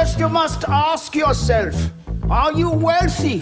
First you must ask yourself, are you wealthy?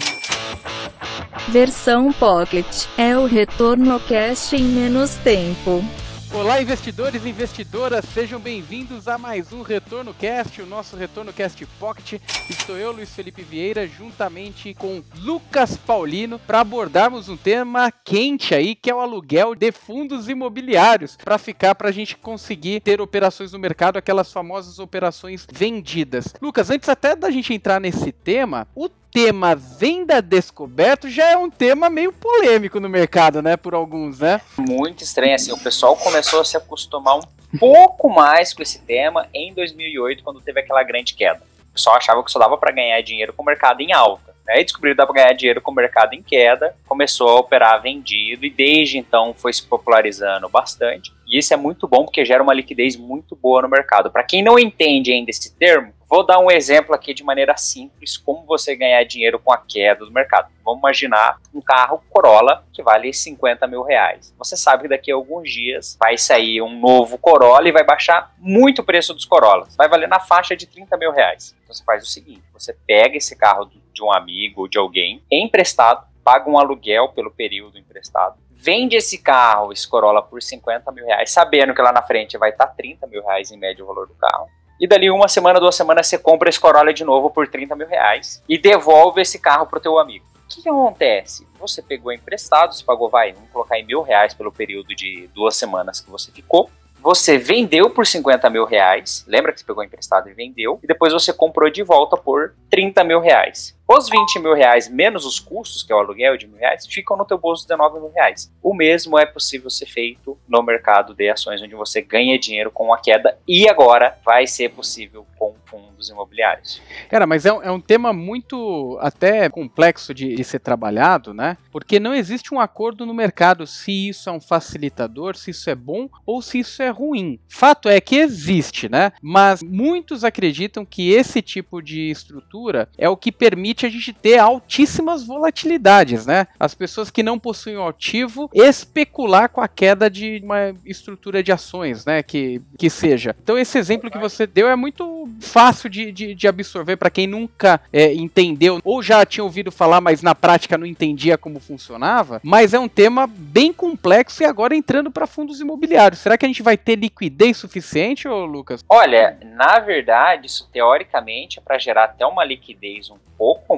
Versão Pocket é o retorno cash em menos tempo. Olá, investidores e investidoras, sejam bem-vindos a mais um Retorno Cast, o nosso Retorno Cast Pocket. Estou eu, Luiz Felipe Vieira, juntamente com Lucas Paulino, para abordarmos um tema quente aí, que é o aluguel de fundos imobiliários, para ficar para a gente conseguir ter operações no mercado, aquelas famosas operações vendidas. Lucas, antes até da gente entrar nesse tema, o tema venda descoberto já é um tema meio polêmico no mercado, né, por alguns, né? Muito estranho, assim, o pessoal começou a se acostumar um pouco mais com esse tema em 2008, quando teve aquela grande queda. O pessoal achava que só dava para ganhar dinheiro com o mercado em alta. Aí descobriu que dá para ganhar dinheiro com o mercado em queda, começou a operar vendido e desde então foi se popularizando bastante. E isso é muito bom porque gera uma liquidez muito boa no mercado. Para quem não entende ainda esse termo, vou dar um exemplo aqui de maneira simples como você ganhar dinheiro com a queda do mercado. Vamos imaginar um carro Corolla que vale 50 mil reais. Você sabe que daqui a alguns dias vai sair um novo Corolla e vai baixar muito o preço dos Corollas. Vai valer na faixa de 30 mil reais. Então você faz o seguinte: você pega esse carro de um amigo ou de alguém emprestado, paga um aluguel pelo período emprestado, vende esse carro, esse Corolla, por 50 mil reais, sabendo que lá na frente vai estar 30 mil reais em média o valor do carro. E dali uma semana, duas semanas, você compra esse Corolla de novo por 30 mil reais e devolve esse carro pro teu amigo. O que, que acontece? Você pegou emprestado, você pagou, vai, vamos colocar em mil reais pelo período de duas semanas que você ficou. Você vendeu por 50 mil reais, lembra que você pegou emprestado e vendeu, e depois você comprou de volta por 30 mil reais. Os 20 mil reais menos os custos, que é o aluguel de mil reais, ficam no teu bolso 19 mil reais. O mesmo é possível ser feito no mercado de ações, onde você ganha dinheiro com a queda e agora vai ser possível com fundos imobiliários. Cara, mas é um, é um tema muito até complexo de, de, ser trabalhado, né? Porque não existe um acordo no mercado se isso é um facilitador, se isso é bom ou se isso é ruim. Fato é que existe, né? Mas muitos acreditam que esse tipo de estrutura é o que permite permite a gente ter altíssimas volatilidades, né? As pessoas que não possuem o ativo especular com a queda de uma estrutura de ações, né? Que, que seja. Então esse exemplo que você deu é muito fácil de, de, de absorver para quem nunca é, entendeu ou já tinha ouvido falar, mas na prática não entendia como funcionava. Mas é um tema bem complexo e agora entrando para fundos imobiliários. Será que a gente vai ter liquidez suficiente, ô Lucas? Olha, na verdade, isso teoricamente é para gerar até uma liquidez um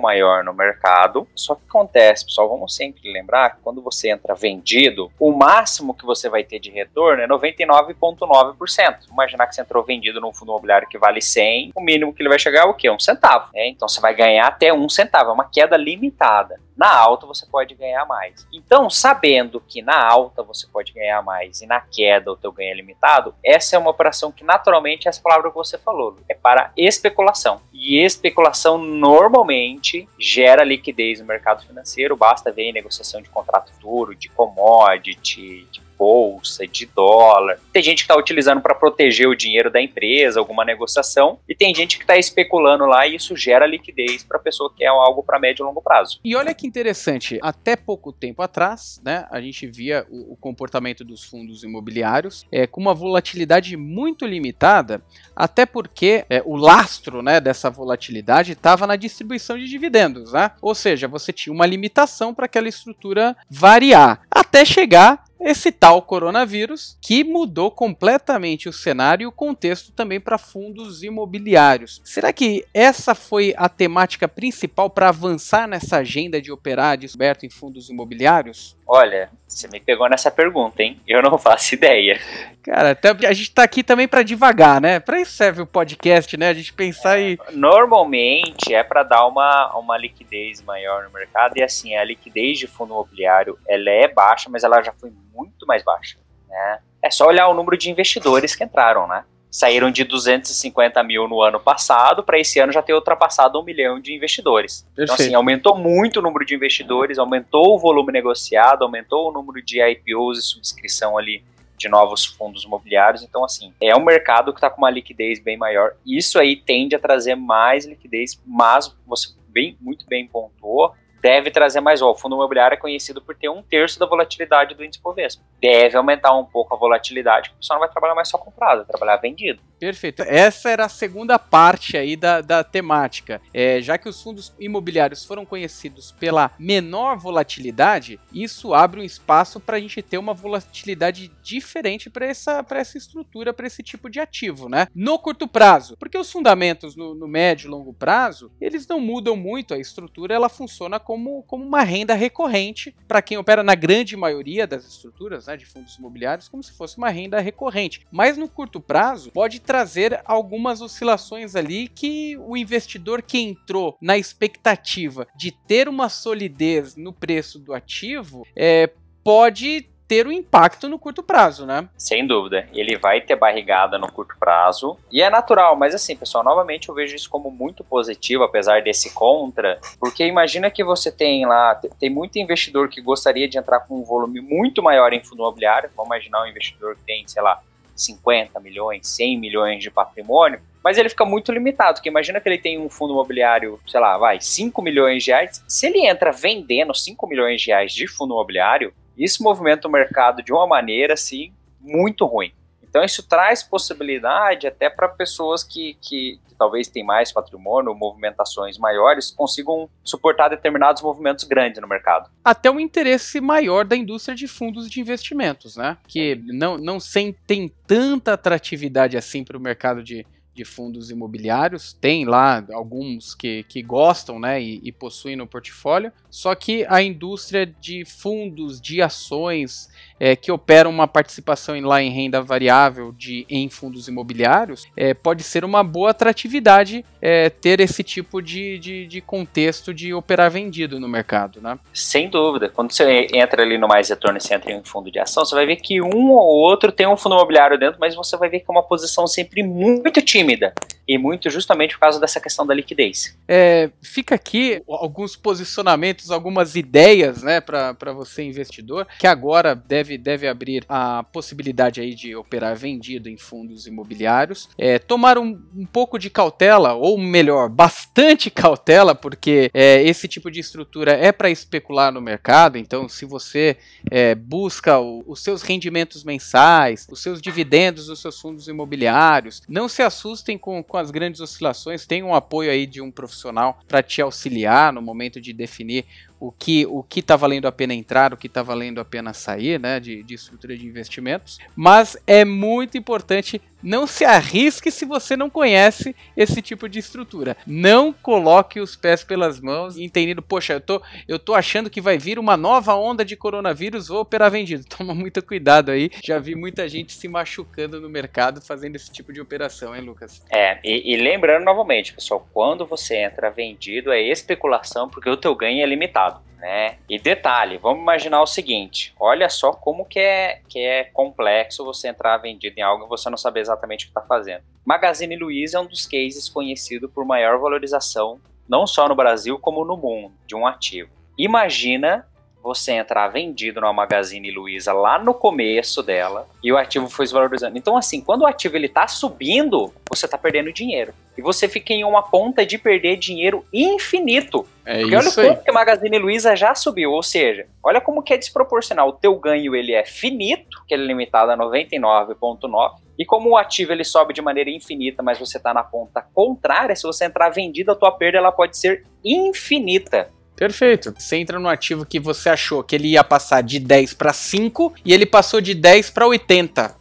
maior no mercado. Só que acontece, pessoal, vamos sempre lembrar que quando você entra vendido, o máximo que você vai ter de retorno é 99,9%. Imaginar que você entrou vendido num fundo imobiliário que vale 100, o mínimo que ele vai chegar é o quê? Um centavo. É, então você vai ganhar até um centavo, é uma queda limitada. Na alta você pode ganhar mais. Então, sabendo que na alta você pode ganhar mais e na queda o teu ganho é limitado, essa é uma operação que naturalmente essa palavra que você falou, é para especulação. E especulação normalmente gera liquidez no mercado financeiro, basta ver em negociação de contrato duro, de commodity, de bolsa, de dólar. Tem gente que está utilizando para proteger o dinheiro da empresa, alguma negociação, e tem gente que está especulando lá e isso gera liquidez para a pessoa que quer algo para médio e longo prazo. E olha que interessante, até pouco tempo atrás, né, a gente via o, o comportamento dos fundos imobiliários é, com uma volatilidade muito limitada, até porque é, o lastro né, dessa volatilidade estava na distribuição de dividendos, né? Ou seja, você tinha uma limitação para aquela estrutura variar, até chegar esse tal coronavírus que mudou completamente o cenário e o contexto também para fundos imobiliários. Será que essa foi a temática principal para avançar nessa agenda de operar descoberto em fundos imobiliários? Olha, você me pegou nessa pergunta, hein? Eu não faço ideia. Cara, a gente tá aqui também para devagar, né? Para isso serve o podcast, né? A gente pensar é, e. Normalmente é para dar uma, uma liquidez maior no mercado e assim, a liquidez de fundo imobiliário ela é baixa, mas ela já foi muito mais baixa, né? É só olhar o número de investidores que entraram, né? Saíram de 250 mil no ano passado para esse ano já ter ultrapassado um milhão de investidores. Perfeito. Então, assim, aumentou muito o número de investidores, aumentou o volume negociado, aumentou o número de IPOs e subscrição ali de novos fundos imobiliários. Então, assim, é um mercado que está com uma liquidez bem maior. Isso aí tende a trazer mais liquidez, mas você bem, muito bem pontuou, deve trazer mais vol. O fundo imobiliário é conhecido por ter um terço da volatilidade do índice Bovespa. Deve aumentar um pouco a volatilidade, porque o pessoal não vai trabalhar mais só comprado, vai trabalhar vendido. Perfeito. Essa era a segunda parte aí da, da temática. É, já que os fundos imobiliários foram conhecidos pela menor volatilidade, isso abre um espaço para a gente ter uma volatilidade diferente para essa, essa estrutura, para esse tipo de ativo, né? No curto prazo, porque os fundamentos no, no médio e longo prazo, eles não mudam muito, a estrutura ela funciona como, como uma renda recorrente para quem opera na grande maioria das estruturas né, de fundos imobiliários, como se fosse uma renda recorrente. Mas no curto prazo, pode trazer algumas oscilações ali que o investidor que entrou na expectativa de ter uma solidez no preço do ativo é, pode ter um impacto no curto prazo, né? Sem dúvida. Ele vai ter barrigada no curto prazo. E é natural, mas assim, pessoal, novamente eu vejo isso como muito positivo, apesar desse contra. Porque imagina que você tem lá, tem muito investidor que gostaria de entrar com um volume muito maior em fundo imobiliário. Vamos imaginar um investidor que tem, sei lá, 50 milhões, 100 milhões de patrimônio, mas ele fica muito limitado, porque imagina que ele tem um fundo imobiliário, sei lá, vai, 5 milhões de reais, se ele entra vendendo 5 milhões de reais de fundo imobiliário, isso movimenta o mercado de uma maneira assim muito ruim. Então isso traz possibilidade até para pessoas que, que, que, talvez têm mais patrimônio, movimentações maiores, consigam suportar determinados movimentos grandes no mercado. Até um interesse maior da indústria de fundos de investimentos, né? Que não, não sem, tem tanta atratividade assim para o mercado de, de fundos imobiliários, tem lá alguns que, que gostam né, e, e, possuem no portfólio, só que a indústria de fundos, de ações é, que operam uma participação em, lá em renda variável de, em fundos imobiliários, é, pode ser uma boa atratividade é, ter esse tipo de, de, de, contexto de operar vendido no mercado. Né? Sem dúvida. Quando você entra ali no mais retorno e você entra em um fundo de ação, você vai ver que um ou outro tem um fundo imobiliário dentro, mas você vai ver que é uma posição sempre muito tímida tímida. E muito justamente por causa dessa questão da liquidez. É, fica aqui alguns posicionamentos, algumas ideias né, para você, investidor, que agora deve, deve abrir a possibilidade aí de operar vendido em fundos imobiliários. É, tomar um, um pouco de cautela, ou melhor, bastante cautela, porque é, esse tipo de estrutura é para especular no mercado. Então, se você é, busca o, os seus rendimentos mensais, os seus dividendos dos seus fundos imobiliários, não se assuste assustem com, com as grandes oscilações, tem um apoio aí de um profissional para te auxiliar no momento de definir o que o que está valendo a pena entrar, o que está valendo a pena sair, né, de, de estrutura de investimentos. Mas é muito importante não se arrisque se você não conhece esse tipo de estrutura. Não coloque os pés pelas mãos, entendendo, poxa, eu tô, eu tô achando que vai vir uma nova onda de coronavírus, vou operar vendido. Toma muito cuidado aí. Já vi muita gente se machucando no mercado fazendo esse tipo de operação, hein, Lucas? É, e, e lembrando novamente, pessoal, quando você entra vendido é especulação porque o teu ganho é limitado né? E detalhe, vamos imaginar o seguinte: olha só como que é, que é complexo você entrar vendido em algo e você não saber exatamente o que está fazendo. Magazine Luiza é um dos cases conhecido por maior valorização, não só no Brasil como no mundo, de um ativo. Imagina você entrar vendido numa Magazine Luiza lá no começo dela e o ativo foi se valorizando. Então, assim, quando o ativo ele tá subindo, você tá perdendo dinheiro. E você fica em uma ponta de perder dinheiro infinito. É Porque olha o quanto que a Magazine Luiza já subiu, ou seja, olha como que é desproporcional. O teu ganho ele é finito, que ele é limitado a 99.9, e como o ativo ele sobe de maneira infinita, mas você está na ponta contrária, se você entrar vendido, a tua perda ela pode ser infinita. Perfeito. Você entra no ativo que você achou que ele ia passar de 10 para 5 e ele passou de 10 para 80.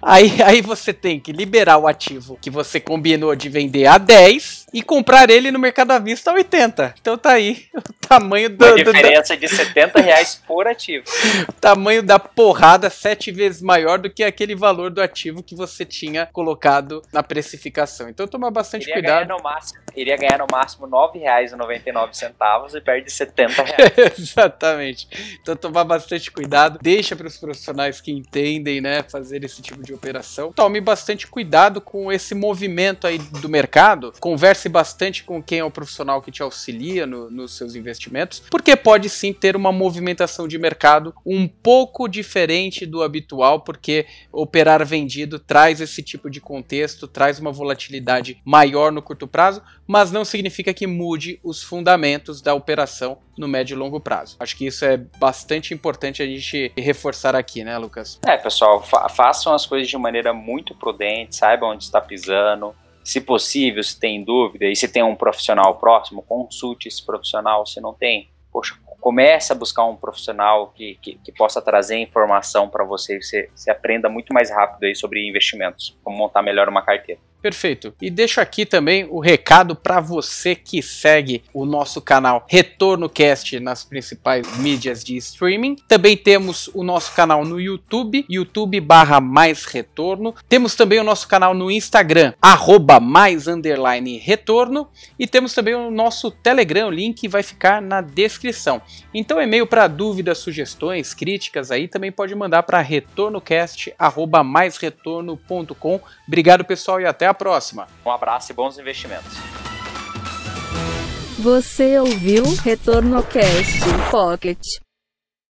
Aí, aí você tem que liberar o ativo que você combinou de vender a 10 e comprar ele no mercado à vista a 80. Então tá aí o tamanho do, diferença de 70 reais por ativo. o tamanho da porrada sete vezes maior do que aquele valor do ativo que você tinha colocado na precificação. Então toma bastante Iria cuidado. ganhar no máximo, iria ganhar no máximo R$ 9,99 e perde 70 reais. Exatamente. Então tomar bastante cuidado, deixa para os profissionais que entendem, né, fazer esse tipo de operação. Tome bastante cuidado com esse movimento aí do mercado. Converse converse bastante com quem é o profissional que te auxilia no, nos seus investimentos, porque pode sim ter uma movimentação de mercado um pouco diferente do habitual, porque operar vendido traz esse tipo de contexto, traz uma volatilidade maior no curto prazo, mas não significa que mude os fundamentos da operação no médio e longo prazo. Acho que isso é bastante importante a gente reforçar aqui, né, Lucas? É, pessoal, fa façam as coisas de maneira muito prudente, saibam onde está pisando. Se possível, se tem dúvida e se tem um profissional próximo, consulte esse profissional. Se não tem, poxa, comece a buscar um profissional que, que, que possa trazer informação para você, você, você aprenda muito mais rápido aí sobre investimentos, como montar melhor uma carteira. Perfeito. E deixo aqui também o recado para você que segue o nosso canal Retorno Cast nas principais mídias de streaming. Também temos o nosso canal no YouTube, YouTube barra mais retorno. Temos também o nosso canal no Instagram, arroba mais underline retorno. E temos também o nosso Telegram, o link vai ficar na descrição. Então e-mail para dúvidas, sugestões, críticas aí também pode mandar para retornocast arroba maisretorno.com. Obrigado pessoal e até a próxima. Um abraço e bons investimentos. Você ouviu Retorno Cast Pocket.